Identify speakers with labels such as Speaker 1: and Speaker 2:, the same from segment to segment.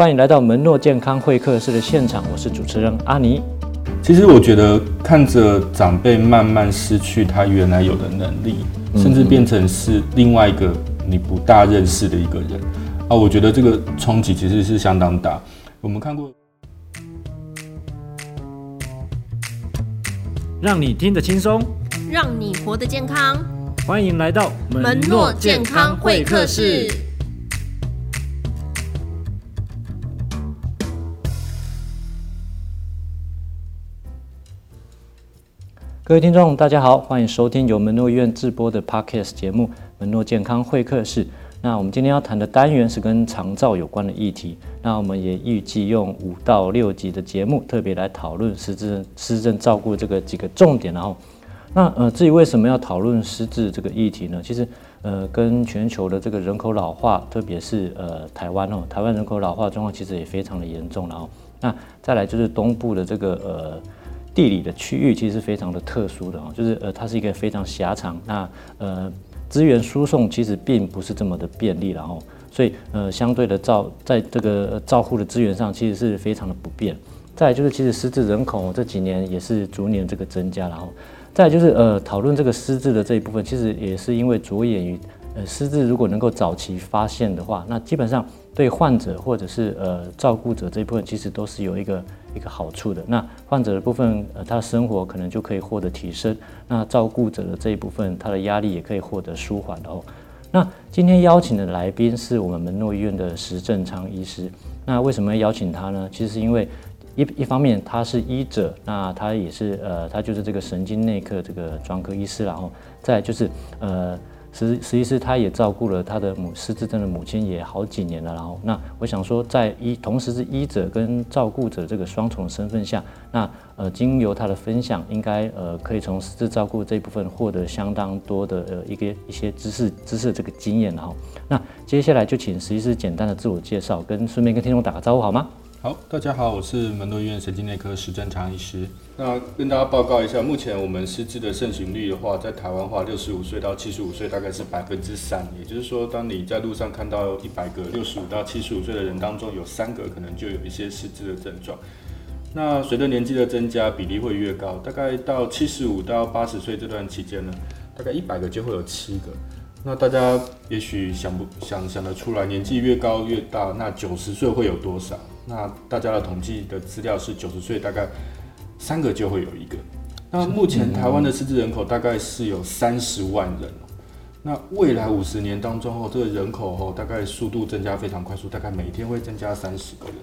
Speaker 1: 欢迎来到门诺健康会客室的现场，我是主持人阿尼。
Speaker 2: 其实我觉得看着长辈慢慢失去他原来有的能力，甚至变成是另外一个你不大认识的一个人啊，我觉得这个冲击其实是相当大。我们看过，
Speaker 1: 让你听得轻松，
Speaker 3: 让你活得健康。
Speaker 1: 欢迎来到门诺健康会客室。各位听众，大家好，欢迎收听由门诺医院制播的 Podcast 节目《门诺健康会客室》。那我们今天要谈的单元是跟长照有关的议题。那我们也预计用五到六集的节目，特别来讨论失智失智照顾这个几个重点。然后，那呃，至于为什么要讨论失智这个议题呢？其实呃，跟全球的这个人口老化，特别是呃台湾哦，台湾人口老化状况其实也非常的严重。然后，那再来就是东部的这个呃。地理的区域其实非常的特殊的哦，就是呃，它是一个非常狭长，那呃，资源输送其实并不是这么的便利，然后，所以呃，相对的照在这个照护的资源上，其实是非常的不便。再就是，其实失智人口这几年也是逐年这个增加，然后，再就是呃，讨论这个失智的这一部分，其实也是因为着眼于呃，失智如果能够早期发现的话，那基本上对患者或者是呃照顾者这一部分，其实都是有一个。一个好处的，那患者的部分，呃，他的生活可能就可以获得提升；那照顾者的这一部分，他的压力也可以获得舒缓哦。那今天邀请的来宾是我们门诺医院的石正昌医师。那为什么要邀请他呢？其实是因为一一方面他是医者，那他也是呃，他就是这个神经内科这个专科医师，然后再就是呃。实实际是他也照顾了他的母失智症的母亲也好几年了，然后那我想说，在医同时是医者跟照顾者这个双重身份下，那呃经由他的分享，应该呃可以从失智照顾这一部分获得相当多的呃一个一些知识知识这个经验，然后那接下来就请石医师简单的自我介绍，跟顺便跟听众打个招呼好吗？
Speaker 2: 好，大家好，我是门诺医院神经内科石正昌医师。那跟大家报告一下，目前我们失智的盛行率的话，在台湾话，六十五岁到七十五岁大概是百分之三，也就是说，当你在路上看到一百个六十五到七十五岁的人当中，有三个可能就有一些失智的症状。那随着年纪的增加，比例会越高，大概到七十五到八十岁这段期间呢，大概一百个就会有七个。那大家也许想不想想得出来，年纪越高越大，那九十岁会有多少？那大家的统计的资料是九十岁大概三个就会有一个。那目前台湾的失智人口大概是有三十万人。那未来五十年当中哦，这个人口哦大概速度增加非常快速，大概每天会增加三十个人。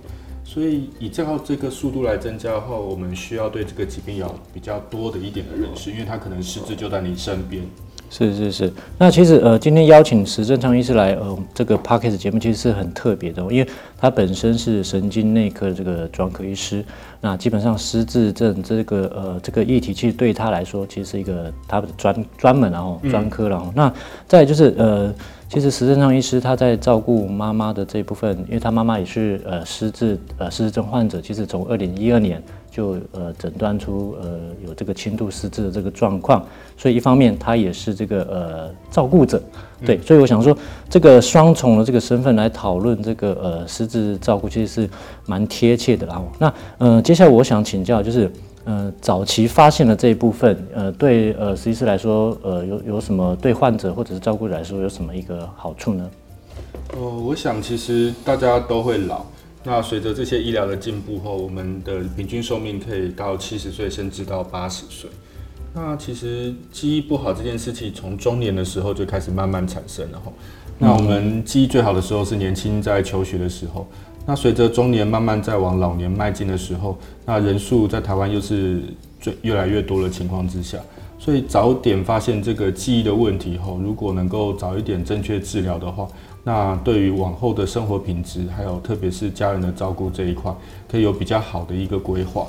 Speaker 2: 所以以这样这个速度来增加的话，我们需要对这个疾病有比较多的一点的认识，因为它可能失智就在你身边。
Speaker 1: 是是是，那其实呃，今天邀请石正昌医师来呃，这个 Podcast 节目其实是很特别的，因为他本身是神经内科的这个专科医师，那基本上失智症这个呃这个议题，其实对他来说，其实是一个他的专专门然后专科然后，那再就是呃。其实石正昌医师他在照顾妈妈的这一部分，因为他妈妈也是呃失智呃失智症患者，其实从二零一二年就呃诊断出呃有这个轻度失智的这个状况，所以一方面他也是这个呃照顾者，对，所以我想说这个双重的这个身份来讨论这个呃失智照顾，其实是蛮贴切的。然后那呃接下来我想请教就是。呃，早期发现的这一部分，呃，对呃，石医师来说，呃，有有什么对患者或者是照顾者来说有什么一个好处呢？
Speaker 2: 哦、呃，我想其实大家都会老，那随着这些医疗的进步后，我们的平均寿命可以到七十岁，甚至到八十岁。那其实记忆不好这件事情，从中年的时候就开始慢慢产生了哈。那我们记忆最好的时候是年轻在求学的时候。那随着中年慢慢在往老年迈进的时候，那人数在台湾又是最越来越多的情况之下，所以早点发现这个记忆的问题后，如果能够早一点正确治疗的话，那对于往后的生活品质，还有特别是家人的照顾这一块，可以有比较好的一个规划。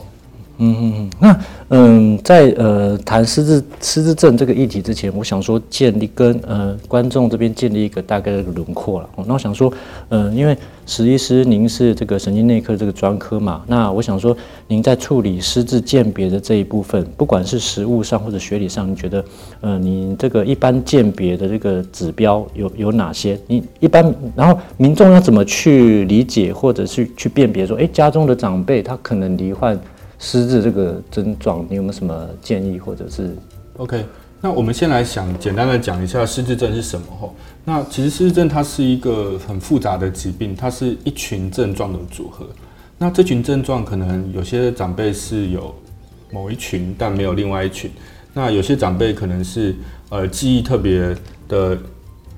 Speaker 1: 嗯嗯嗯，那嗯，在呃谈失智失智症这个议题之前，我想说建立跟呃观众这边建立一个大概的轮廓了。那我想说，嗯、因为石医师您是这个神经内科这个专科嘛，那我想说您在处理失智鉴别的这一部分，不管是实物上或者学理上，你觉得呃你这个一般鉴别的这个指标有有哪些？你一般然后民众要怎么去理解或者是去辨别说，哎，家中的长辈他可能罹患。失智这个症状，你有没有什么建议，或者是
Speaker 2: ？OK，那我们先来想简单的讲一下失智症是什么吼。那其实失智症它是一个很复杂的疾病，它是一群症状的组合。那这群症状可能有些长辈是有某一群，但没有另外一群。那有些长辈可能是呃记忆特别的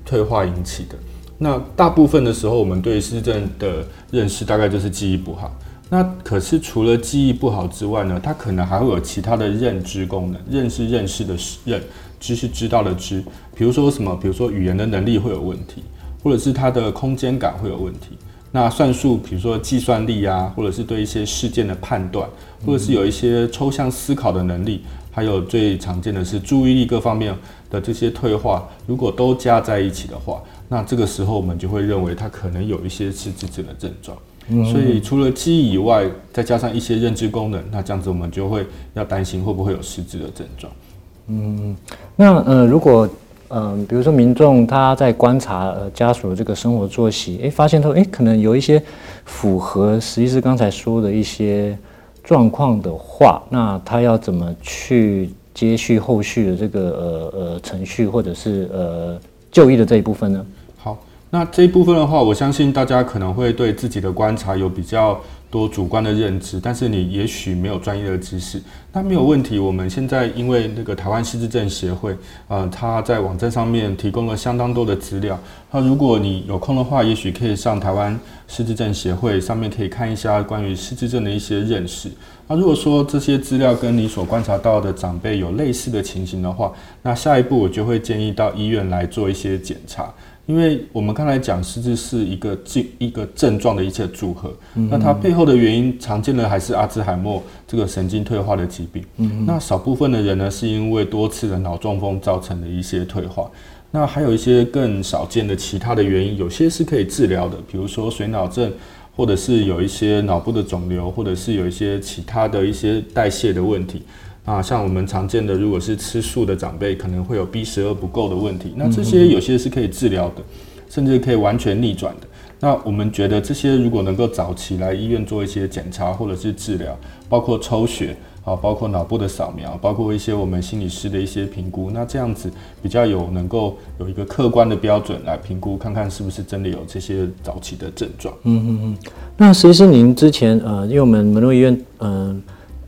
Speaker 2: 退化引起的。那大部分的时候，我们对失智症的认识大概就是记忆不好。那可是除了记忆不好之外呢，他可能还会有其他的认知功能，认识认识的认，知是知道的知。比如说什么？比如说语言的能力会有问题，或者是他的空间感会有问题。那算术，比如说计算力啊，或者是对一些事件的判断，或者是有一些抽象思考的能力，还有最常见的是注意力各方面的这些退化，如果都加在一起的话，那这个时候我们就会认为他可能有一些失智症的症状。所以除了记忆以外，再加上一些认知功能，那这样子我们就会要担心会不会有失智的症状。
Speaker 1: 嗯，那呃，如果嗯、呃，比如说民众他在观察呃家属的这个生活作息，诶，发现说诶，可能有一些符合实际是刚才说的一些状况的话，那他要怎么去接续后续的这个呃呃程序，或者是呃就医的这一部分呢？
Speaker 2: 那这一部分的话，我相信大家可能会对自己的观察有比较多主观的认知，但是你也许没有专业的知识，那没有问题。我们现在因为那个台湾失智症协会，呃，他在网站上面提供了相当多的资料。那如果你有空的话，也许可以上台湾失智症协会上面可以看一下关于失智症的一些认识。那如果说这些资料跟你所观察到的长辈有类似的情形的话，那下一步我就会建议到医院来做一些检查。因为我们刚才讲失智是一个症一个症状的一切组合，嗯、那它背后的原因常见的还是阿兹海默这个神经退化的疾病。嗯、那少部分的人呢，是因为多次的脑中风造成的一些退化。那还有一些更少见的其他的原因，有些是可以治疗的，比如说水脑症，或者是有一些脑部的肿瘤，或者是有一些其他的一些代谢的问题。啊，像我们常见的，如果是吃素的长辈，可能会有 B 十二不够的问题。那这些有些是可以治疗的，甚至可以完全逆转的。那我们觉得这些如果能够早期来医院做一些检查或者是治疗，包括抽血啊，包括脑部的扫描，包括一些我们心理师的一些评估，那这样子比较有能够有一个客观的标准来评估，看看是不是真的有这些早期的症状。
Speaker 1: 嗯嗯嗯。那石医师您之前呃，因为我们门诺医院嗯。呃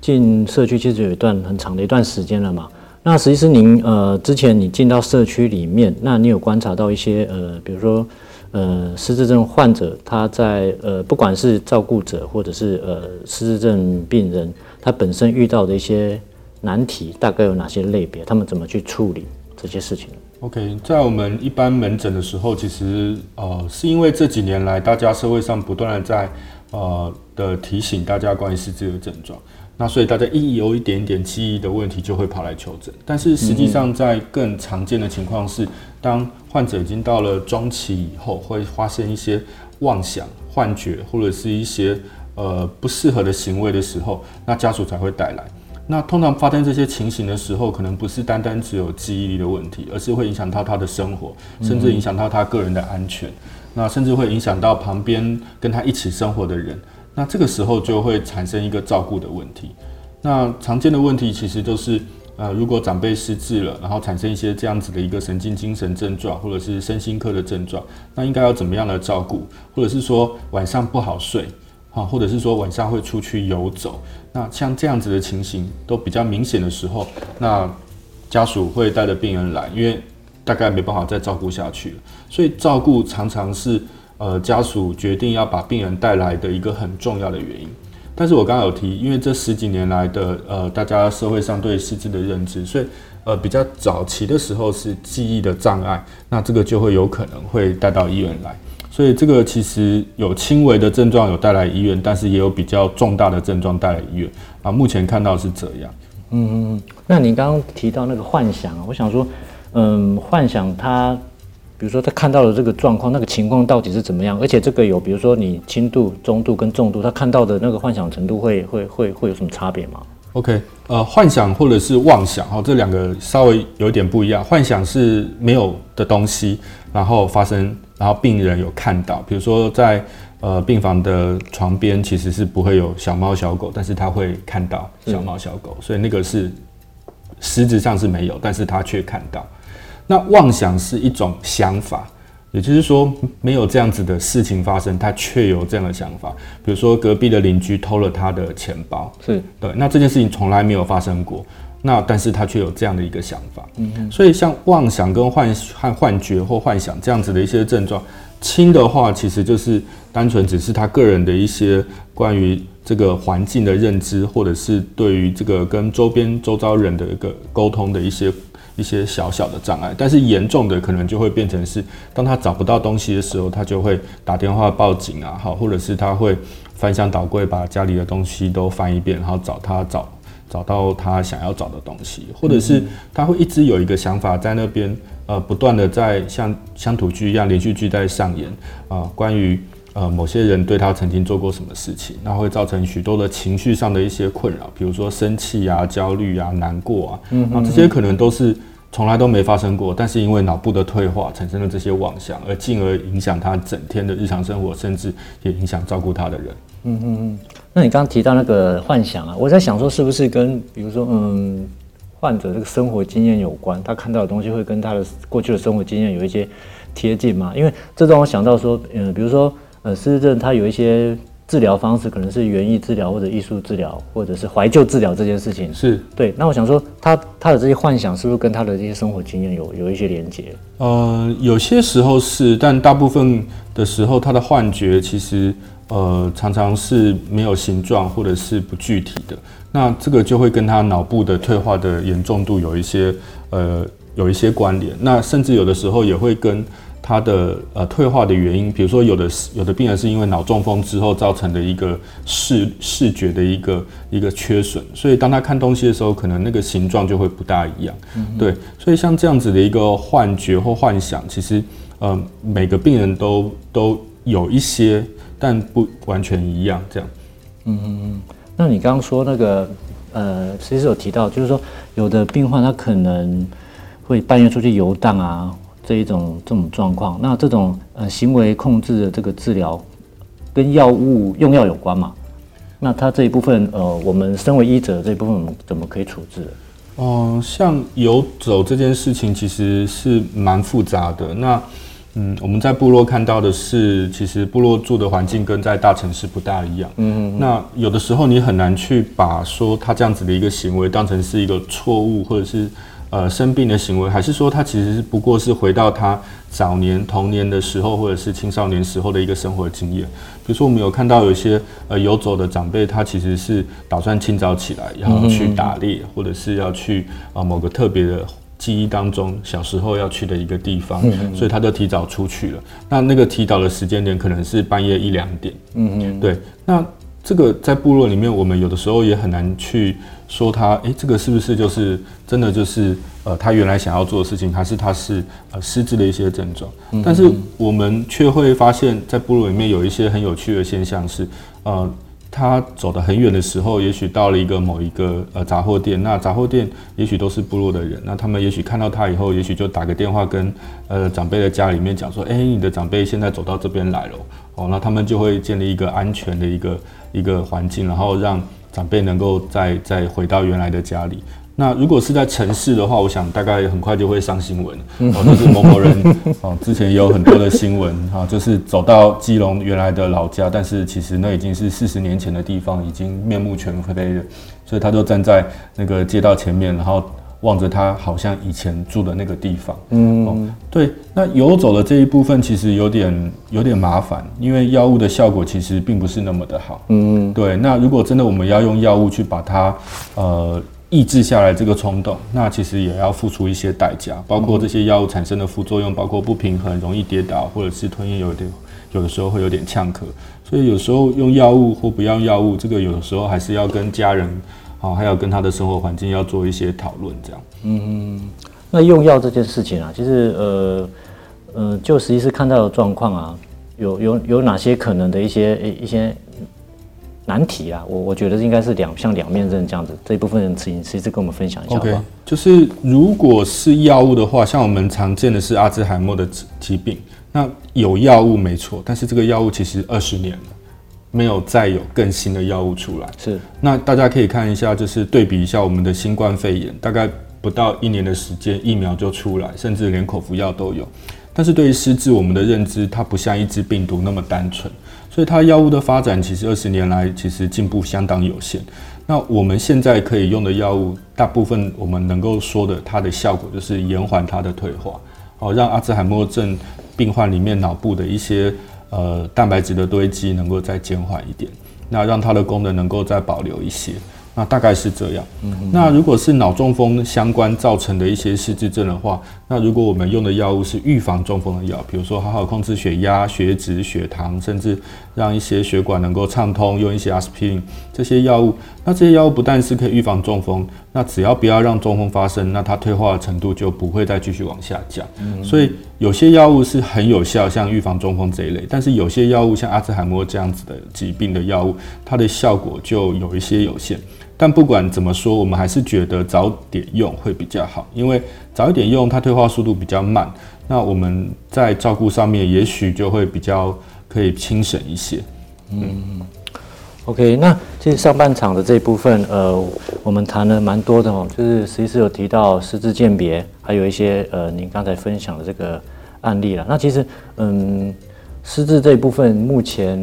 Speaker 1: 进社区其实有一段很长的一段时间了嘛。那实际是您呃之前你进到社区里面，那你有观察到一些呃，比如说呃失智症患者他在呃不管是照顾者或者是呃失智症病人，他本身遇到的一些难题，大概有哪些类别？他们怎么去处理这些事情
Speaker 2: ？OK，在我们一般门诊的时候，其实呃是因为这几年来大家社会上不断的在呃的提醒大家关于失智的症状。那所以大家一有一点点记忆的问题，就会跑来求诊。但是实际上，在更常见的情况是，当患者已经到了中期以后，会发生一些妄想、幻觉，或者是一些呃不适合的行为的时候，那家属才会带来。那通常发生这些情形的时候，可能不是单单只有记忆力的问题，而是会影响到他的生活，甚至影响到他个人的安全。那甚至会影响到旁边跟他一起生活的人。那这个时候就会产生一个照顾的问题。那常见的问题其实都是，呃，如果长辈失智了，然后产生一些这样子的一个神经精神症状，或者是身心科的症状，那应该要怎么样来照顾？或者是说晚上不好睡，啊，或者是说晚上会出去游走，那像这样子的情形都比较明显的时候，那家属会带着病人来，因为大概没办法再照顾下去了，所以照顾常常是。呃，家属决定要把病人带来的一个很重要的原因，但是我刚刚有提，因为这十几年来的呃，大家社会上对失智的认知，所以呃，比较早期的时候是记忆的障碍，那这个就会有可能会带到医院来，所以这个其实有轻微的症状有带来医院，但是也有比较重大的症状带来医院。啊，目前看到是这样。
Speaker 1: 嗯嗯，那你刚刚提到那个幻想，我想说，嗯，幻想它，比如说他看到的这个状况，那个情况到底是怎么样？而且这个有，比如说你轻度、中度跟重度，他看到的那个幻想程度会会会会有什么差别吗
Speaker 2: ？OK，呃，幻想或者是妄想，哈，这两个稍微有点不一样。幻想是没有的东西，然后发生，然后病人有看到，比如说在。呃，病房的床边其实是不会有小猫小狗，但是他会看到小猫小狗，所以那个是实质上是没有，但是他却看到。那妄想是一种想法，也就是说没有这样子的事情发生，他却有这样的想法。比如说隔壁的邻居偷了他的钱包，
Speaker 1: 是
Speaker 2: 对，那这件事情从来没有发生过，那但是他却有这样的一个想法。嗯哼，所以像妄想跟幻幻幻觉或幻想这样子的一些症状。轻的话，其实就是单纯只是他个人的一些关于这个环境的认知，或者是对于这个跟周边周遭人的一个沟通的一些一些小小的障碍。但是严重的可能就会变成是，当他找不到东西的时候，他就会打电话报警啊，好，或者是他会翻箱倒柜，把家里的东西都翻一遍，然后找他找找到他想要找的东西，或者是他会一直有一个想法在那边。呃，不断的在像乡土剧一样连续剧在上演啊、呃，关于呃某些人对他曾经做过什么事情，那会造成许多的情绪上的一些困扰，比如说生气啊、焦虑啊、难过啊，嗯，那这些可能都是从来都没发生过，但是因为脑部的退化产生了这些妄想，而进而影响他整天的日常生活，甚至也影响照顾他的人。
Speaker 1: 嗯嗯嗯。那你刚刚提到那个幻想啊，我在想说是不是跟比如说嗯。患者这个生活经验有关，他看到的东西会跟他的过去的生活经验有一些贴近吗？因为这让我想到说，嗯，比如说，呃，失智症它有一些治疗方式，可能是园艺治疗或者艺术治疗，或者是怀旧治疗这件事情。
Speaker 2: 是
Speaker 1: 对。那我想说，他他的这些幻想是不是跟他的这些生活经验有有一些连接？
Speaker 2: 呃，有些时候是，但大部分的时候，他的幻觉其实呃常常是没有形状或者是不具体的。那这个就会跟他脑部的退化的严重度有一些呃有一些关联，那甚至有的时候也会跟他的呃退化的原因，比如说有的有的病人是因为脑中风之后造成的一个视视觉的一个一个缺损，所以当他看东西的时候，可能那个形状就会不大一样。嗯、对，所以像这样子的一个幻觉或幻想，其实呃每个病人都都有一些，但不完全一样。这样，嗯嗯嗯。
Speaker 1: 那你刚刚说那个，呃，其实有提到，就是说有的病患他可能会半夜出去游荡啊，这一种这种状况。那这种呃行为控制的这个治疗，跟药物用药有关嘛？那他这一部分，呃，我们身为医者这一部分，我们怎么可以处置？
Speaker 2: 哦、呃，像游走这件事情，其实是蛮复杂的。那嗯，我们在部落看到的是，其实部落住的环境跟在大城市不大一样。嗯，嗯，那有的时候你很难去把说他这样子的一个行为当成是一个错误，或者是呃生病的行为，还是说他其实不过是回到他早年童年的时候，或者是青少年时候的一个生活经验。比如说，我们有看到有一些呃游走的长辈，他其实是打算清早起来，然后去打猎，或者是要去啊、呃、某个特别的。记忆当中，小时候要去的一个地方，所以他就提早出去了。那那个提早的时间点可能是半夜一两点。嗯嗯，对。那这个在部落里面，我们有的时候也很难去说他，诶，这个是不是就是真的就是呃他原来想要做的事情，还是他是呃失智的一些症状？但是我们却会发现，在部落里面有一些很有趣的现象是，呃。他走得很远的时候，也许到了一个某一个呃杂货店，那杂货店也许都是部落的人，那他们也许看到他以后，也许就打个电话跟呃长辈的家里面讲说，哎，你的长辈现在走到这边来了，哦，那他们就会建立一个安全的一个一个环境，然后让长辈能够再再回到原来的家里。那如果是在城市的话，我想大概很快就会上新闻，哦，就是某某人 哦，之前也有很多的新闻。哈，就是走到基隆原来的老家，但是其实那已经是四十年前的地方，已经面目全非了，所以他就站在那个街道前面，然后望着他好像以前住的那个地方。嗯，哦，对，那游走的这一部分其实有点有点麻烦，因为药物的效果其实并不是那么的好。嗯，对，那如果真的我们要用药物去把它呃。抑制下来这个冲动，那其实也要付出一些代价，包括这些药物产生的副作用，包括不平衡、容易跌倒，或者是吞咽有点有的时候会有点呛咳，所以有时候用药物或不要药物，这个有的时候还是要跟家人啊，还有跟他的生活环境要做一些讨论，这样。
Speaker 1: 嗯，那用药这件事情啊，其实呃呃，就实际是看到的状况啊，有有有哪些可能的一些一些。难题啊，我我觉得应该是两像两面刃这样子，这一部分人请其实跟我们分享一下好好？OK，
Speaker 2: 就是如果是药物的话，像我们常见的是阿兹海默的疾病，那有药物没错，但是这个药物其实二十年了，没有再有更新的药物出来。
Speaker 1: 是，
Speaker 2: 那大家可以看一下，就是对比一下我们的新冠肺炎，大概不到一年的时间，疫苗就出来，甚至连口服药都有。但是对于失智，我们的认知它不像一只病毒那么单纯。所以它药物的发展其实二十年来其实进步相当有限。那我们现在可以用的药物，大部分我们能够说的，它的效果就是延缓它的退化，哦，让阿兹海默症病患里面脑部的一些呃蛋白质的堆积能够再减缓一点，那让它的功能能够再保留一些。那大概是这样。那如果是脑中风相关造成的一些失智症的话，那如果我们用的药物是预防中风的药，比如说好好控制血压、血脂、血糖，甚至让一些血管能够畅通，用一些阿司匹林这些药物，那这些药物不但是可以预防中风，那只要不要让中风发生，那它退化的程度就不会再继续往下降。所以有些药物是很有效，像预防中风这一类，但是有些药物像阿兹海默这样子的疾病的药物，它的效果就有一些有限。但不管怎么说，我们还是觉得早点用会比较好，因为早一点用，它退化速度比较慢。那我们在照顾上面，也许就会比较可以轻省一些。
Speaker 1: 嗯，OK，那其实上半场的这一部分，呃，我们谈了蛮多的哦，就是实际是有提到失智鉴别，还有一些呃，您刚才分享的这个案例了。那其实，嗯，失智这一部分，目前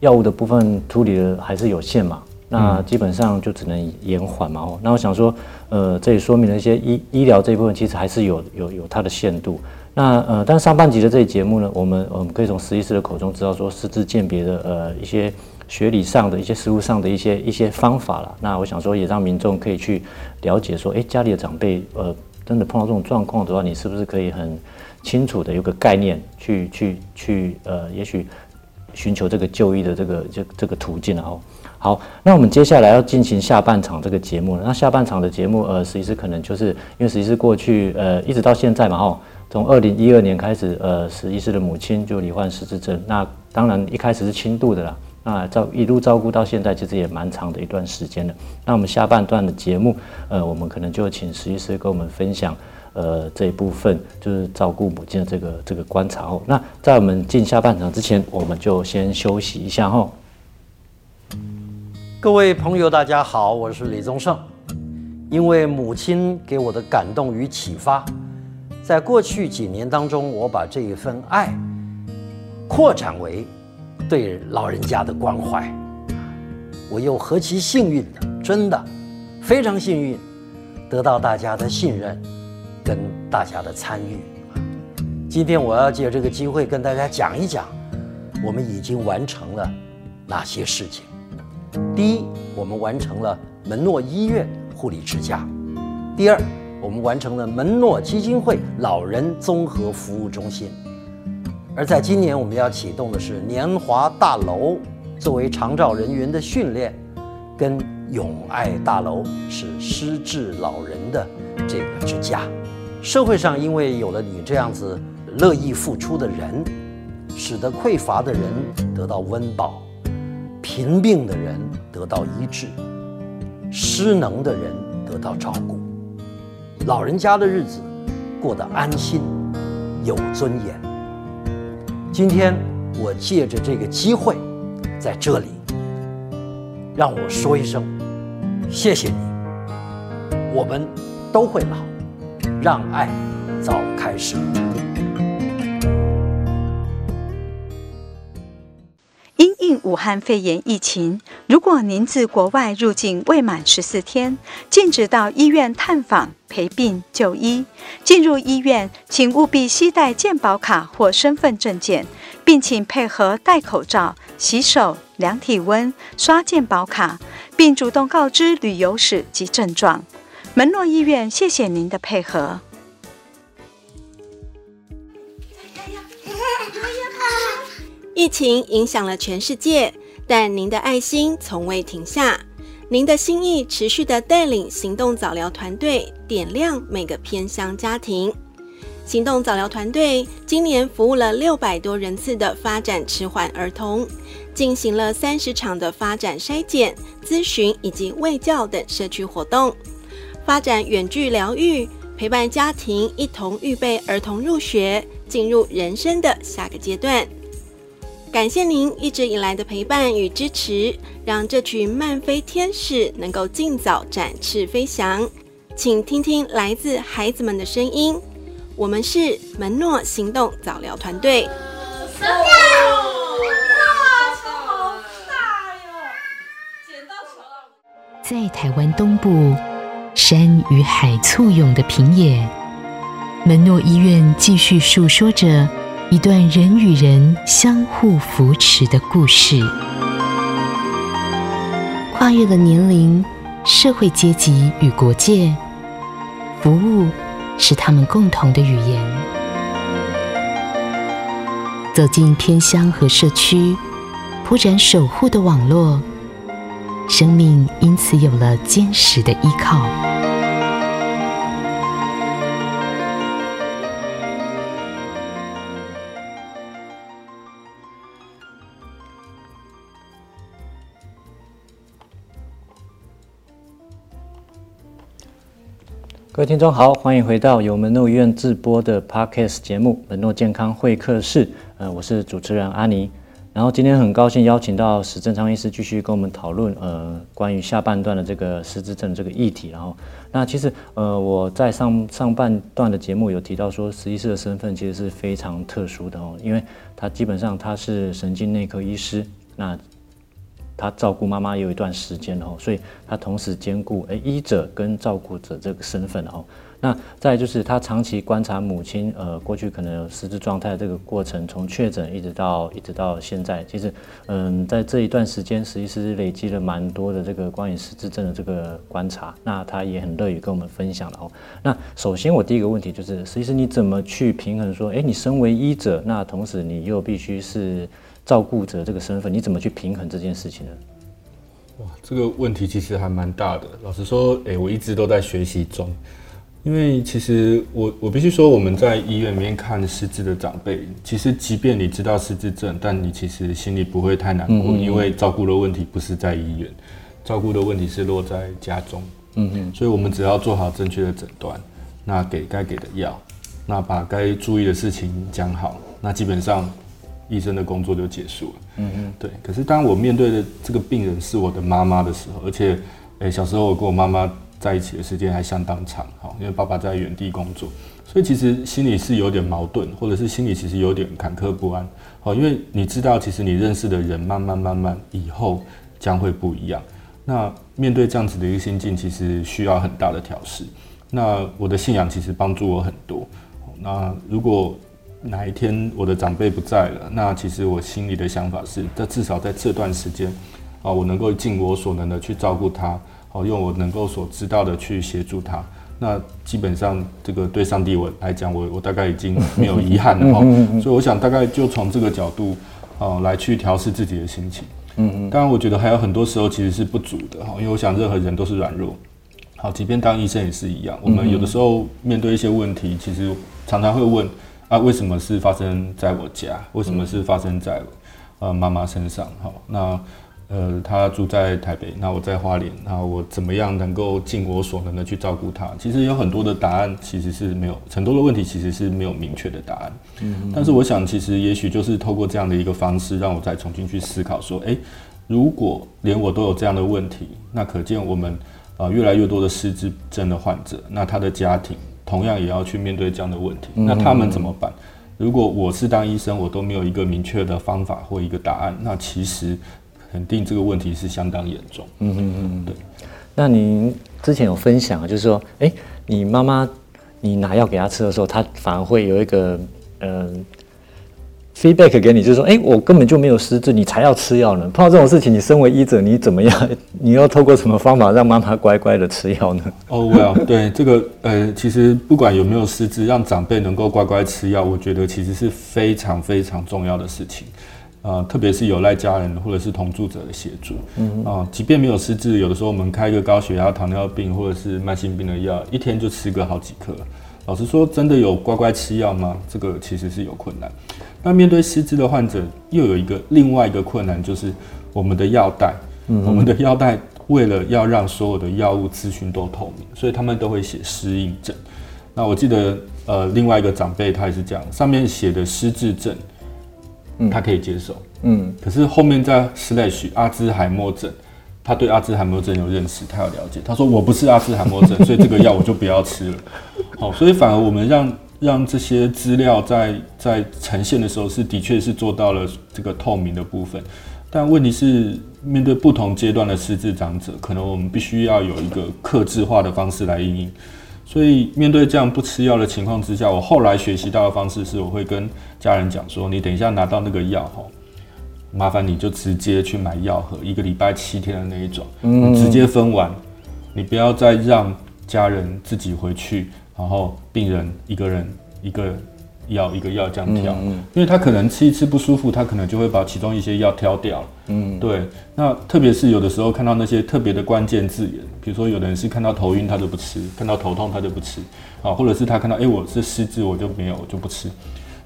Speaker 1: 药物的部分处理的还是有限嘛。那基本上就只能延缓嘛。哦，那我想说，呃，这也说明了一些医医疗这一部分其实还是有有有它的限度。那呃，但上半集的这一节目呢，我们我们可以从实习师的口中知道说，失智鉴别的呃一些学理上的一些实务上的一些一些方法了。那我想说，也让民众可以去了解说，哎，家里的长辈呃真的碰到这种状况的话，你是不是可以很清楚的有个概念去去去呃，也许寻求这个就医的这个这这个途径，然后。好，那我们接下来要进行下半场这个节目了。那下半场的节目，呃，实际是可能就是因为实际是过去，呃，一直到现在嘛，哦，从二零一二年开始，呃，实际是的母亲就罹患失智症。那当然一开始是轻度的啦，那照一路照顾到现在，其实也蛮长的一段时间了。那我们下半段的节目，呃，我们可能就请实习师跟我们分享，呃，这一部分就是照顾母亲的这个这个观察哦。那在我们进下半场之前，我们就先休息一下哈。
Speaker 4: 各位朋友，大家好，我是李宗盛。因为母亲给我的感动与启发，在过去几年当中，我把这一份爱扩展为对老人家的关怀。我又何其幸运呢？真的非常幸运，得到大家的信任跟大家的参与。今天我要借这个机会跟大家讲一讲，我们已经完成了哪些事情。第一，我们完成了门诺医院护理之家；第二，我们完成了门诺基金会老人综合服务中心；而在今年，我们要启动的是年华大楼，作为长照人员的训练，跟永爱大楼是失智老人的这个之家。社会上因为有了你这样子乐意付出的人，使得匮乏的人得到温饱。贫病的人得到医治，失能的人得到照顾，老人家的日子过得安心、有尊严。今天我借着这个机会，在这里，让我说一声谢谢你。我们都会老，让爱早开始。
Speaker 5: 武汉肺炎疫情，如果您自国外入境未满十四天，禁止到医院探访、陪病、就医。进入医院，请务必携带健保卡或身份证件，并请配合戴口罩、洗手、量体温、刷健保卡，并主动告知旅游史及症状。门诺医院，谢谢您的配合。
Speaker 6: 疫情影响了全世界，但您的爱心从未停下。您的心意持续地带领行动早疗团队，点亮每个偏乡家庭。行动早疗团队今年服务了六百多人次的发展迟缓儿童，进行了三十场的发展筛检、咨询以及卫教等社区活动，发展远距疗愈。陪伴家庭一同预备儿童入学，进入人生的下个阶段。感谢您一直以来的陪伴与支持，让这群漫飞天使能够尽早展翅飞翔。请听听来自孩子们的声音。我们是门诺行动早疗团队。哇，
Speaker 7: 球好大哟！捡到球了。在台湾东部。山与海簇拥的平野，门诺医院继续述说着一段人与人相互扶持的故事，跨越了年龄、社会阶级与国界，服务是他们共同的语言。走进偏乡和社区，铺展守护的网络。生命因此有了坚实的依靠。
Speaker 1: 各位听众好，欢迎回到由门诺医院自播的 Podcast 节目《门诺健康会客室》。呃，我是主持人阿尼。然后今天很高兴邀请到史正昌医师继续跟我们讨论呃关于下半段的这个失智症这个议题。然后那其实呃我在上上半段的节目有提到说，史医师的身份其实是非常特殊的哦，因为他基本上他是神经内科医师，那他照顾妈妈有一段时间哦，所以他同时兼顾诶医者跟照顾者这个身份哦。那再就是他长期观察母亲，呃，过去可能有失智状态这个过程，从确诊一直到一直到现在，其实，嗯，在这一段时间，实际是累积了蛮多的这个关于失智症的这个观察。那他也很乐于跟我们分享了哦。那首先我第一个问题就是，实际是你怎么去平衡说，哎，你身为医者，那同时你又必须是照顾者这个身份，你怎么去平衡这件事情呢？
Speaker 2: 哇，这个问题其实还蛮大的。老实说，哎，我一直都在学习中。因为其实我我必须说，我们在医院里面看失智的长辈，其实即便你知道失智症，但你其实心里不会太难过，嗯嗯，因为照顾的问题不是在医院，照顾的问题是落在家中。嗯嗯，所以我们只要做好正确的诊断，那给该给的药，那把该注意的事情讲好，那基本上医生的工作就结束了。嗯嗯，对。可是当我面对的这个病人是我的妈妈的时候，而且，诶，小时候我跟我妈妈。在一起的时间还相当长，哈，因为爸爸在原地工作，所以其实心里是有点矛盾，或者是心里其实有点坎坷不安，好，因为你知道，其实你认识的人慢慢慢慢以后将会不一样，那面对这样子的一个心境，其实需要很大的调试。那我的信仰其实帮助我很多。那如果哪一天我的长辈不在了，那其实我心里的想法是，在至少在这段时间，啊，我能够尽我所能的去照顾他。好，用我能够所知道的去协助他。那基本上，这个对上帝我来讲，我我大概已经没有遗憾了哈。所以我想大概就从这个角度，啊，来去调试自己的心情。嗯嗯。当然，我觉得还有很多时候其实是不足的哈，因为我想任何人都是软弱。好，即便当医生也是一样。我们有的时候面对一些问题，其实常常会问啊，为什么是发生在我家？为什么是发生在呃妈妈身上？好，那。呃，她住在台北，那我在花莲，那我怎么样能够尽我所能的去照顾她？其实有很多的答案，其实是没有很多的问题，其实是没有明确的答案。但是我想，其实也许就是透过这样的一个方式，让我再重新去思考，说，诶，如果连我都有这样的问题，那可见我们啊、呃、越来越多的失智症的患者，那他的家庭同样也要去面对这样的问题，那他们怎么办？如果我是当医生，我都没有一个明确的方法或一个答案，那其实。肯定这个问题是相当严重。嗯嗯嗯，对。
Speaker 1: 那您之前有分享，就是说，哎，你妈妈你拿药给她吃的时候，她反而会有一个嗯、呃、feedback 给你，就是说，哎，我根本就没有失智，你才要吃药呢。碰到这种事情，你身为医者，你怎么样？你要透过什么方法让妈妈乖乖的吃药呢？
Speaker 2: 哦，Well，对这个，呃，其实不管有没有失智，让长辈能够乖乖吃药，我觉得其实是非常非常重要的事情。呃，特别是有赖家人或者是同住者的协助。嗯啊、呃，即便没有失智，有的时候我们开一个高血压、糖尿病或者是慢性病的药，一天就吃个好几颗。老实说，真的有乖乖吃药吗？这个其实是有困难。那面对失智的患者，又有一个另外一个困难，就是我们的药袋。嗯，我们的药袋为了要让所有的药物资讯都透明，所以他们都会写失应症。那我记得，呃，另外一个长辈他也是这样，上面写的失智症，他可以接受。嗯，可是后面在 slash 阿兹海默症。他对阿兹海默症有认识，他有了解。他说：“我不是阿兹海默症，所以这个药我就不要吃了。”好，所以反而我们让让这些资料在在呈现的时候，是的确是做到了这个透明的部分。但问题是，面对不同阶段的失智长者，可能我们必须要有一个克制化的方式来应应。所以面对这样不吃药的情况之下，我后来学习到的方式是，我会跟家人讲说：“你等一下拿到那个药，哈。”麻烦你就直接去买药盒，一个礼拜七天的那一种，嗯，直接分完，你不要再让家人自己回去，然后病人一个人一个药一个药这样挑，嗯，因为他可能吃一次不舒服，他可能就会把其中一些药挑掉，嗯，对。那特别是有的时候看到那些特别的关键字眼，比如说有的人是看到头晕他就不吃，看到头痛他就不吃，啊，或者是他看到哎我是失智我就没有我就不吃，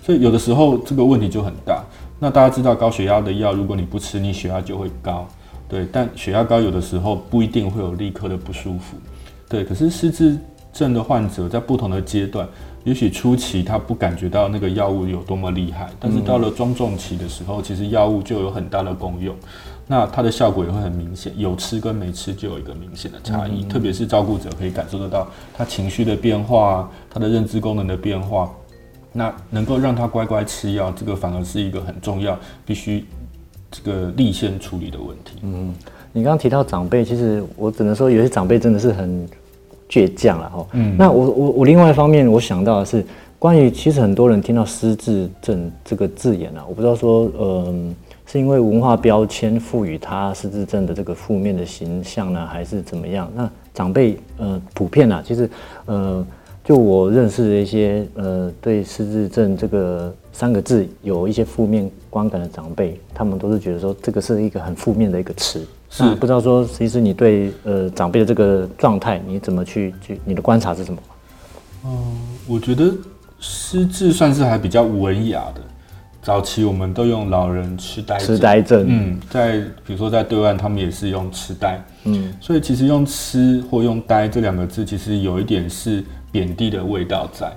Speaker 2: 所以有的时候这个问题就很大。那大家知道高血压的药，如果你不吃，你血压就会高，对。但血压高有的时候不一定会有立刻的不舒服，对。可是失智症的患者在不同的阶段，也许初期他不感觉到那个药物有多么厉害，但是到了中重期的时候，其实药物就有很大的功用，那它的效果也会很明显，有吃跟没吃就有一个明显的差异，特别是照顾者可以感受得到他情绪的变化，他的认知功能的变化。那能够让他乖乖吃药，这个反而是一个很重要、必须这个立先处理的问题。
Speaker 1: 嗯，你刚刚提到长辈，其实我只能说有些长辈真的是很倔强了哈。嗯，那我我我另外一方面，我想到的是关于其实很多人听到失智症这个字眼啊，我不知道说，嗯，是因为文化标签赋予他失智症的这个负面的形象呢，还是怎么样？那长辈呃普遍啊，其实呃。就我认识的一些呃，对失智症这个三个字有一些负面观感的长辈，他们都是觉得说这个是一个很负面的一个词。是，不知道说其实你对呃长辈的这个状态，你怎么去去你的观察是什么？
Speaker 2: 嗯，我觉得失智算是还比较文雅的。早期我们都用老人痴呆
Speaker 1: 痴呆症，
Speaker 2: 嗯，在比如说在对岸，他们也是用痴呆，嗯，所以其实用痴或用呆这两个字，其实有一点是。贬低的味道在，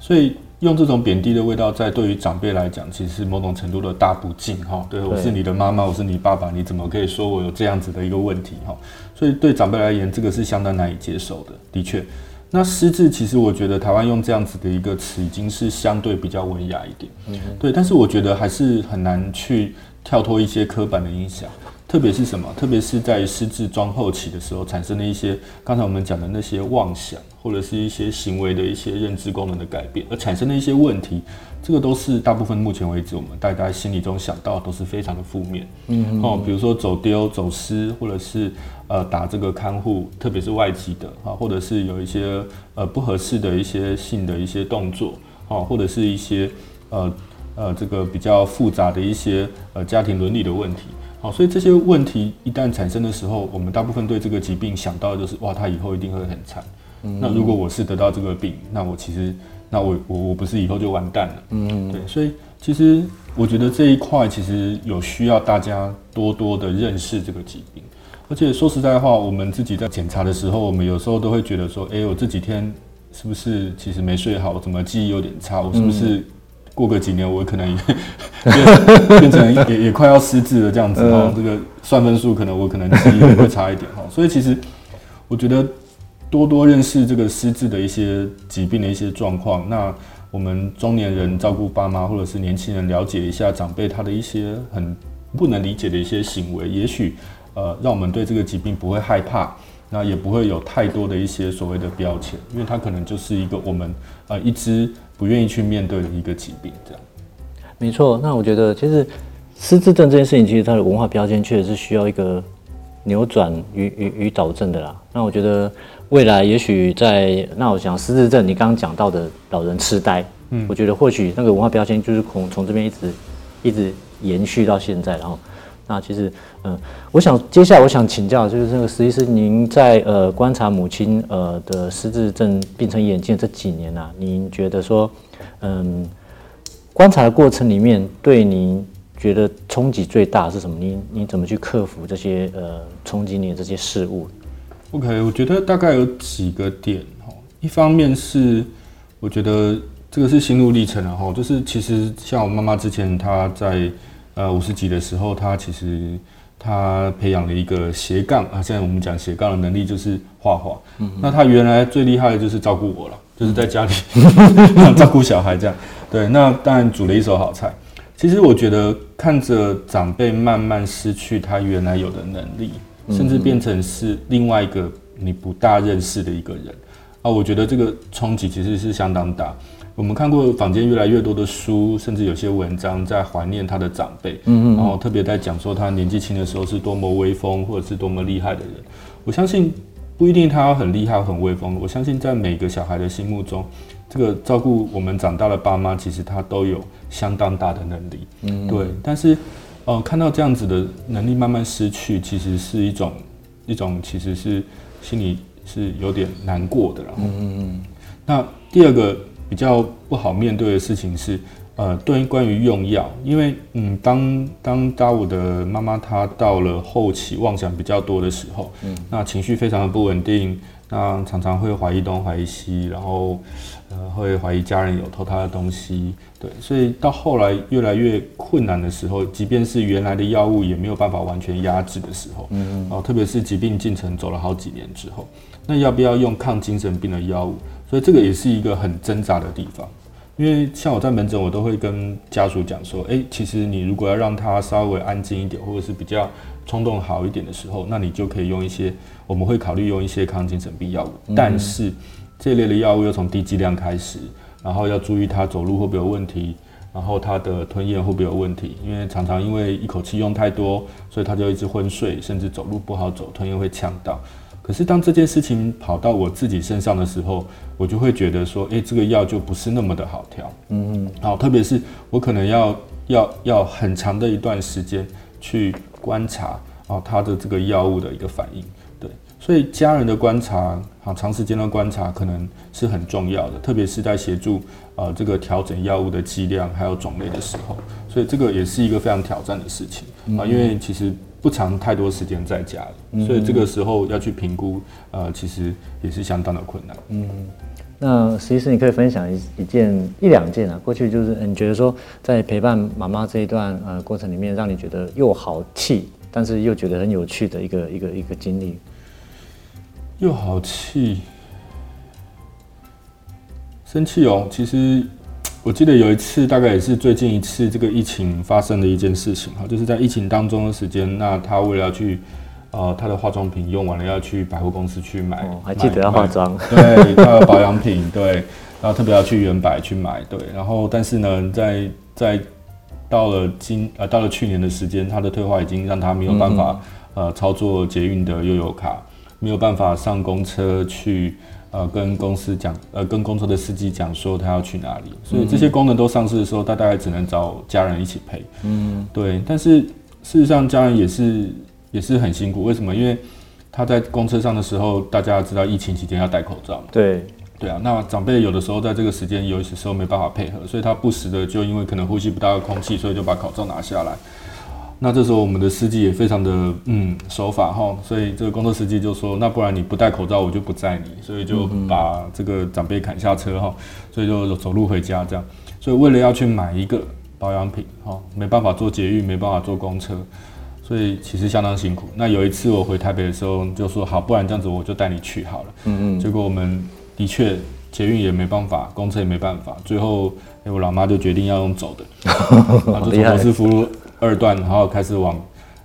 Speaker 2: 所以用这种贬低的味道在，对于长辈来讲，其实是某种程度的大不敬哈。对，我是你的妈妈，我是你爸爸，你怎么可以说我有这样子的一个问题哈？所以对长辈而言，这个是相当难以接受的。的确，那失智其实我觉得台湾用这样子的一个词，已经是相对比较文雅一点。嗯，对，但是我觉得还是很难去跳脱一些刻板的影响。特别是什么？特别是在失智中后期的时候产生的一些，刚才我们讲的那些妄想，或者是一些行为的一些认知功能的改变，而产生的一些问题，这个都是大部分目前为止我们大家心里中想到都是非常的负面。嗯，嗯，哦，比如说走丢、走失，或者是呃打这个看护，特别是外籍的啊，或者是有一些呃不合适的一些性的一些动作，啊，或者是一些呃呃这个比较复杂的一些呃家庭伦理的问题。好，所以这些问题一旦产生的时候，我们大部分对这个疾病想到的就是，哇，他以后一定会很惨。嗯。那如果我是得到这个病，那我其实，那我我我不是以后就完蛋了。嗯。对，所以其实我觉得这一块其实有需要大家多多的认识这个疾病。而且说实在话，我们自己在检查的时候，我们有时候都会觉得说，哎，我这几天是不是其实没睡好？我怎么记忆有点差？我是不是？过个几年，我可能也 变变成也也快要失智了这样子哈。这个算分数，可能我可能记忆会差一点哈。所以其实我觉得多多认识这个失智的一些疾病的一些状况，那我们中年人照顾爸妈或者是年轻人了解一下长辈他的一些很不能理解的一些行为，也许呃让我们对这个疾病不会害怕，那也不会有太多的一些所谓的标签，因为它可能就是一个我们呃一直。不愿意去面对的一个疾病，这样。
Speaker 1: 没错，那我觉得其实失智症这件事情，其实它的文化标签确实是需要一个扭转与与与导正的啦。那我觉得未来也许在那我想失智症，你刚刚讲到的老人痴呆，嗯，我觉得或许那个文化标签就是从从这边一直一直延续到现在，然后。那其实，嗯，我想接下来我想请教，就是那个实习师您在呃观察母亲呃的失智症病程演进这几年啊，您觉得说，嗯，观察的过程里面，对您觉得冲击最大是什么？您你怎么去克服这些呃冲击你的这些事物
Speaker 2: ？OK，我觉得大概有几个点哈，一方面是我觉得这个是心路历程然后就是其实像我妈妈之前她在。呃，五十几的时候，她其实她培养了一个斜杠啊。现在我们讲斜杠的能力就是画画。嗯，那她原来最厉害的就是照顾我了，就是在家里 照顾小孩这样。对，那当然煮了一手好菜。其实我觉得看着长辈慢慢失去他原来有的能力，甚至变成是另外一个你不大认识的一个人啊，我觉得这个冲击其实是相当大。我们看过坊间越来越多的书，甚至有些文章在怀念他的长辈，嗯嗯，然后特别在讲说他年纪轻的时候是多么威风，或者是多么厉害的人。我相信不一定他很厉害很威风，我相信在每个小孩的心目中，这个照顾我们长大的爸妈，其实他都有相当大的能力，嗯，对。但是，呃，看到这样子的能力慢慢失去，其实是一种一种其实是心里是有点难过的，然后，嗯嗯。那第二个。比较不好面对的事情是，呃，对于关于用药，因为嗯，当当达武的妈妈她到了后期妄想比较多的时候，嗯，那情绪非常的不稳定，那常常会怀疑东怀疑西，然后呃会怀疑家人有偷他的东西，对，所以到后来越来越困难的时候，即便是原来的药物也没有办法完全压制的时候，嗯，哦，特别是疾病进程走了好几年之后，那要不要用抗精神病的药物？所以这个也是一个很挣扎的地方，因为像我在门诊，我都会跟家属讲说，诶，其实你如果要让他稍微安静一点，或者是比较冲动好一点的时候，那你就可以用一些，我们会考虑用一些抗精神病药物。但是这类的药物要从低剂量开始，然后要注意他走路会不会有问题，然后他的吞咽会不会有问题，因为常常因为一口气用太多，所以他就一直昏睡，甚至走路不好走，吞咽会呛到。可是当这件事情跑到我自己身上的时候，我就会觉得说，诶，这个药就不是那么的好调。嗯嗯。好，特别是我可能要要要很长的一段时间去观察啊，他的这个药物的一个反应。对，所以家人的观察啊，长时间的观察可能是很重要的，特别是在协助啊这个调整药物的剂量还有种类的时候。所以这个也是一个非常挑战的事情啊，因为其实。不长太多时间在家了，所以这个时候要去评估，呃，其实也是相当的困难。嗯，
Speaker 1: 那其实你可以分享一一件一两件啊，过去就是你觉得说在陪伴妈妈这一段呃过程里面，让你觉得又好气，但是又觉得很有趣的一个一个一个经历。
Speaker 2: 又好气，生气哦，其实。我记得有一次，大概也是最近一次这个疫情发生的一件事情哈，就是在疫情当中的时间，那他为了去，呃，他的化妆品用完了要去百货公司去买，
Speaker 1: 哦、还记得要化妆，
Speaker 2: 对，他的保养品，对，然后特别要去原百去买，对，然后但是呢，在在到了今呃到了去年的时间，他的退化已经让他没有办法、嗯、呃操作捷运的悠游卡，没有办法上公车去。呃，跟公司讲，呃，跟公车的司机讲说他要去哪里，所以这些功能都上市的时候，他大概只能找家人一起陪。嗯，对。但是事实上，家人也是也是很辛苦。为什么？因为他在公车上的时候，大家知道疫情期间要戴口罩。
Speaker 1: 对，
Speaker 2: 对啊。那长辈有的时候在这个时间，有些时候没办法配合，所以他不时的就因为可能呼吸不到空气，所以就把口罩拿下来。那这时候我们的司机也非常的嗯守法哈，所以这个工作司机就说，那不然你不戴口罩，我就不载你，所以就把这个长辈砍下车哈，所以就走路回家这样。所以为了要去买一个保养品哈，没办法坐捷运，没办法坐公车，所以其实相当辛苦。那有一次我回台北的时候就说好，不然这样子我就带你去好了。嗯嗯。结果我们的确捷运也没办法，公车也没办法，最后我老妈就决定要用走的，就从罗斯福路。二段，然后开始往，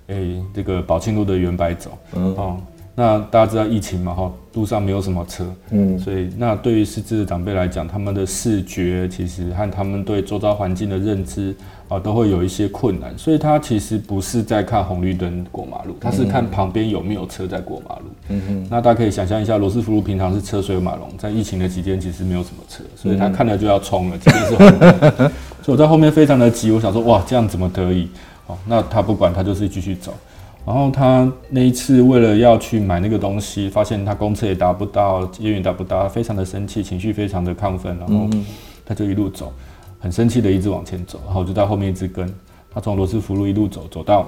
Speaker 2: 诶、欸，这个宝庆路的原白走，嗯，哦，那大家知道疫情嘛，哈，路上没有什么车，嗯，所以那对于失智的长辈来讲，他们的视觉其实和他们对周遭环境的认知啊，都会有一些困难，所以他其实不是在看红绿灯过马路，他是看旁边有没有车在过马路，嗯哼，那大家可以想象一下，罗斯福路平常是车水马龙，在疫情的期间其实没有什么车，所以他看了就要冲了，即便是红灯。所以我在后面非常的急，我想说哇，这样怎么得以？哦，那他不管，他就是继续走。然后他那一次为了要去买那个东西，发现他公车也达不到，捷运也达不到，非常的生气，情绪非常的亢奋，然后他就一路走，很生气的一直往前走，然后就在后面一直跟。他从罗斯福路一路走，走到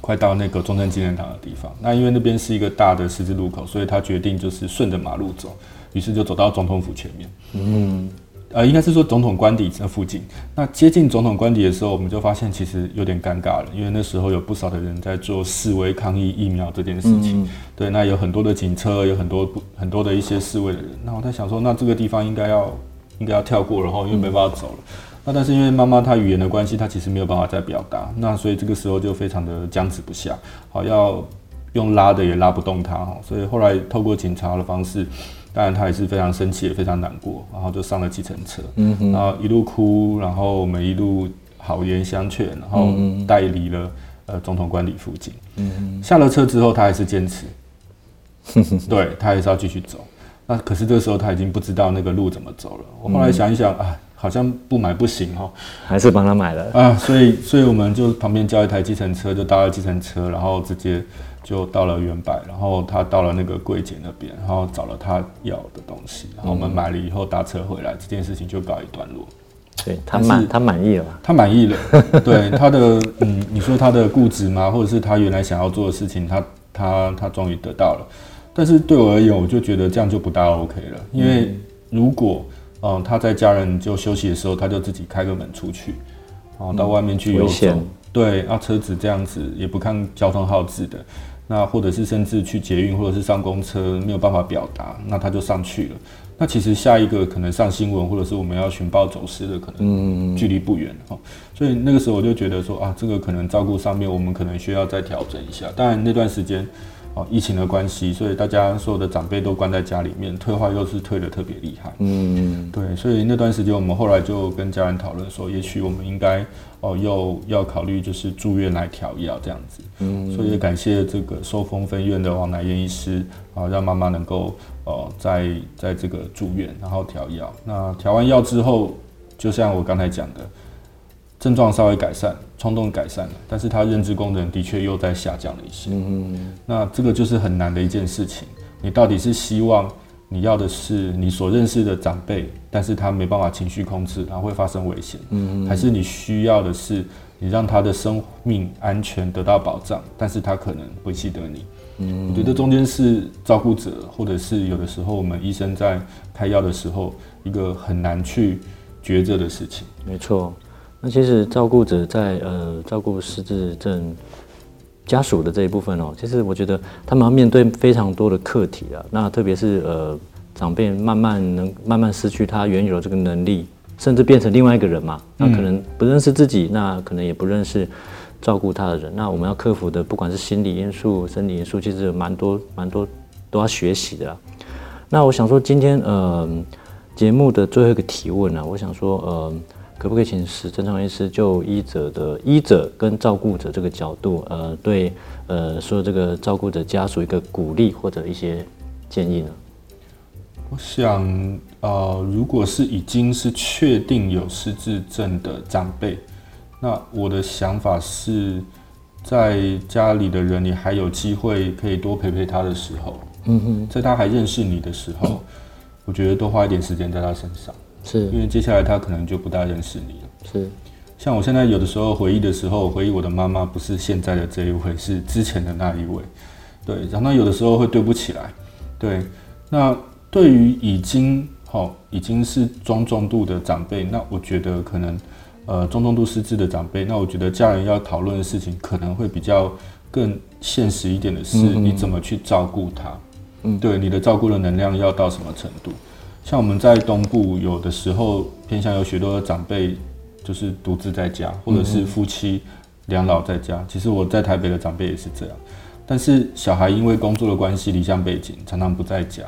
Speaker 2: 快到那个中正纪念堂的地方。那因为那边是一个大的十字路口，所以他决定就是顺着马路走，于是就走到总统府前面。嗯。呃，应该是说总统官邸这附近。那接近总统官邸的时候，我们就发现其实有点尴尬了，因为那时候有不少的人在做示威抗议疫苗这件事情。嗯、对，那有很多的警车，有很多很多的一些示威的人。那我在想说，那这个地方应该要应该要跳过，然后因为没办法走了。嗯、那但是因为妈妈她语言的关系，她其实没有办法再表达。那所以这个时候就非常的僵持不下，好要用拉的也拉不动她哈。所以后来透过警察的方式。当然，她也是非常生气，也非常难过，然后就上了计程车，嗯哼，然后一路哭，然后我们一路好言相劝，然后带离了呃总统官邸附近。嗯哼，下了车之后，她还是坚持，对她还是要继续走。那可是这时候他已经不知道那个路怎么走了。我后来想一想啊，好像不买不行哈，
Speaker 1: 还是帮他买了
Speaker 2: 啊。所以，所以我们就旁边叫一台计程车，就搭了计程车，然后直接。就到了原百，然后他到了那个柜姐那边，然后找了他要的东西，然后我们买了以后搭车回来，这件事情就告一段落。
Speaker 1: 对，他满他满意了，
Speaker 2: 他满意了。对他的嗯，你说他的固执吗？或者是他原来想要做的事情，他他他终于得到了。但是对我而言，我就觉得这样就不大 OK 了，因为如果嗯他在家人就休息的时候，他就自己开个门出去，然后到外面去游走，嗯、对，啊车子这样子也不看交通号志的。那或者是甚至去捷运或者是上公车没有办法表达，那他就上去了。那其实下一个可能上新闻或者是我们要寻报走失的，可能距离不远哈。所以那个时候我就觉得说啊，这个可能照顾上面我们可能需要再调整一下。当然那段时间。哦，疫情的关系，所以大家所有的长辈都关在家里面，退化又是退的特别厉害。嗯，对，所以那段时间我们后来就跟家人讨论说，也许我们应该哦，又要考虑就是住院来调药这样子。嗯，所以也感谢这个寿丰分院的王乃燕医师啊，让妈妈能够哦，在在这个住院然后调药。那调完药之后，就像我刚才讲的。症状稍微改善，冲动改善了，但是他认知功能的确又在下降了一些。嗯，那这个就是很难的一件事情。你到底是希望你要的是你所认识的长辈，但是他没办法情绪控制，然后会发生危险。嗯，还是你需要的是你让他的生命安全得到保障，但是他可能不记得你。嗯，我觉得中间是照顾者，或者是有的时候我们医生在开药的时候，一个很难去抉择的事情。
Speaker 1: 没错。那其实照顾者在呃照顾失智症家属的这一部分哦，其实我觉得他们要面对非常多的课题啊。那特别是呃长辈慢慢能慢慢失去他原有的这个能力，甚至变成另外一个人嘛。那可能不认识自己，那可能也不认识照顾他的人。那我们要克服的，不管是心理因素、生理因素，其实蛮多蛮多都要学习的。那我想说，今天呃节目的最后一个提问呢，我想说呃。可不可以请石正昌医师就医者的医者跟照顾者这个角度，呃，对，呃，说这个照顾者家属一个鼓励或者一些建议呢？
Speaker 2: 我想，呃，如果是已经是确定有失智症的长辈，那我的想法是在家里的人，你还有机会可以多陪陪他的时候，嗯哼，在他还认识你的时候，我觉得多花一点时间在他身上。是，因为接下来他可能就不大认识你了。是，像我现在有的时候回忆的时候，回忆我的妈妈不是现在的这一位，是之前的那一位。对，然后有的时候会对不起来。对，那对于已经好、哦、已经是中重度的长辈，那我觉得可能呃中重度失智的长辈，那我觉得家人要讨论的事情可能会比较更现实一点的是，你怎么去照顾他？嗯，对，你的照顾的能量要到什么程度？像我们在东部，有的时候偏向有许多的长辈，就是独自在家，或者是夫妻两老在家。其实我在台北的长辈也是这样，但是小孩因为工作的关系，离乡背景，常常不在家。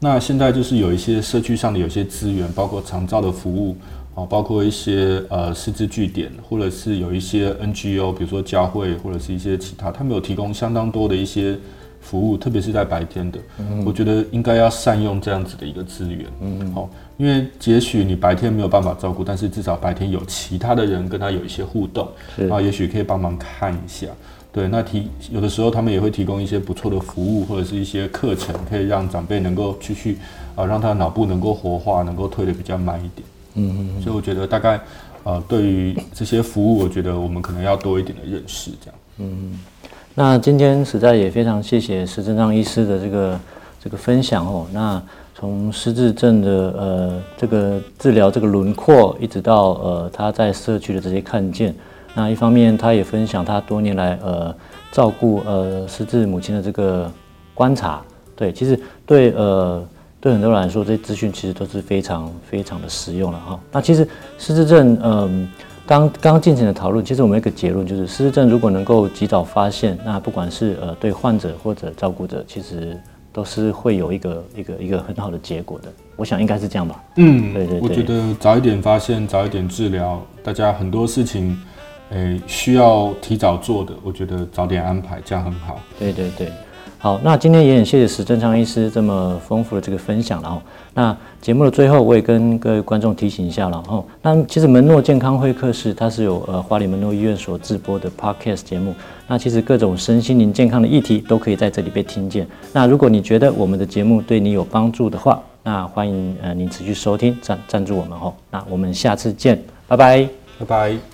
Speaker 2: 那现在就是有一些社区上的有些资源，包括长照的服务啊，包括一些呃师资据点，或者是有一些 NGO，比如说教会或者是一些其他，他们有提供相当多的一些服务，特别是在白天的，嗯、我觉得应该要善用这样子的一个资源。嗯，好，因为也许你白天没有办法照顾，但是至少白天有其他的人跟他有一些互动，啊也许可以帮忙看一下。对，那提有的时候他们也会提供一些不错的服务或者是一些课程，可以让长辈能够继续啊，让他的脑部能够活化，能够退得比较慢一点。嗯嗯，所以我觉得大概。呃，对于这些服务，我觉得我们可能要多一点的认识，这样。
Speaker 1: 嗯，那今天实在也非常谢谢施正章医师的这个这个分享哦。那从失智症的呃这个治疗这个轮廓，一直到呃他在社区的这些看见，那一方面他也分享他多年来呃照顾呃失智母亲的这个观察，对，其实对呃。对很多人来说，这些资讯其实都是非常非常的实用了哈。那其实失智症，嗯，刚刚进行的讨论，其实我们有一个结论就是，失智症如果能够及早发现，那不管是呃对患者或者照顾者，其实都是会有一个一个一个很好的结果的。我想应该是这样吧。
Speaker 2: 嗯，对对对。我觉得早一点发现，早一点治疗，大家很多事情，诶，需要提早做的，我觉得早点安排，这样很好。
Speaker 1: 对对对。好，那今天也很谢谢石正昌医师这么丰富的这个分享了哈。那节目的最后，我也跟各位观众提醒一下了哈。那其实门诺健康会客室它是有呃花里门诺医院所制播的 Podcast 节目。那其实各种身心灵健康的议题都可以在这里被听见。那如果你觉得我们的节目对你有帮助的话，那欢迎呃您持续收听赞赞助我们哈。那我们下次见，拜拜，
Speaker 2: 拜拜。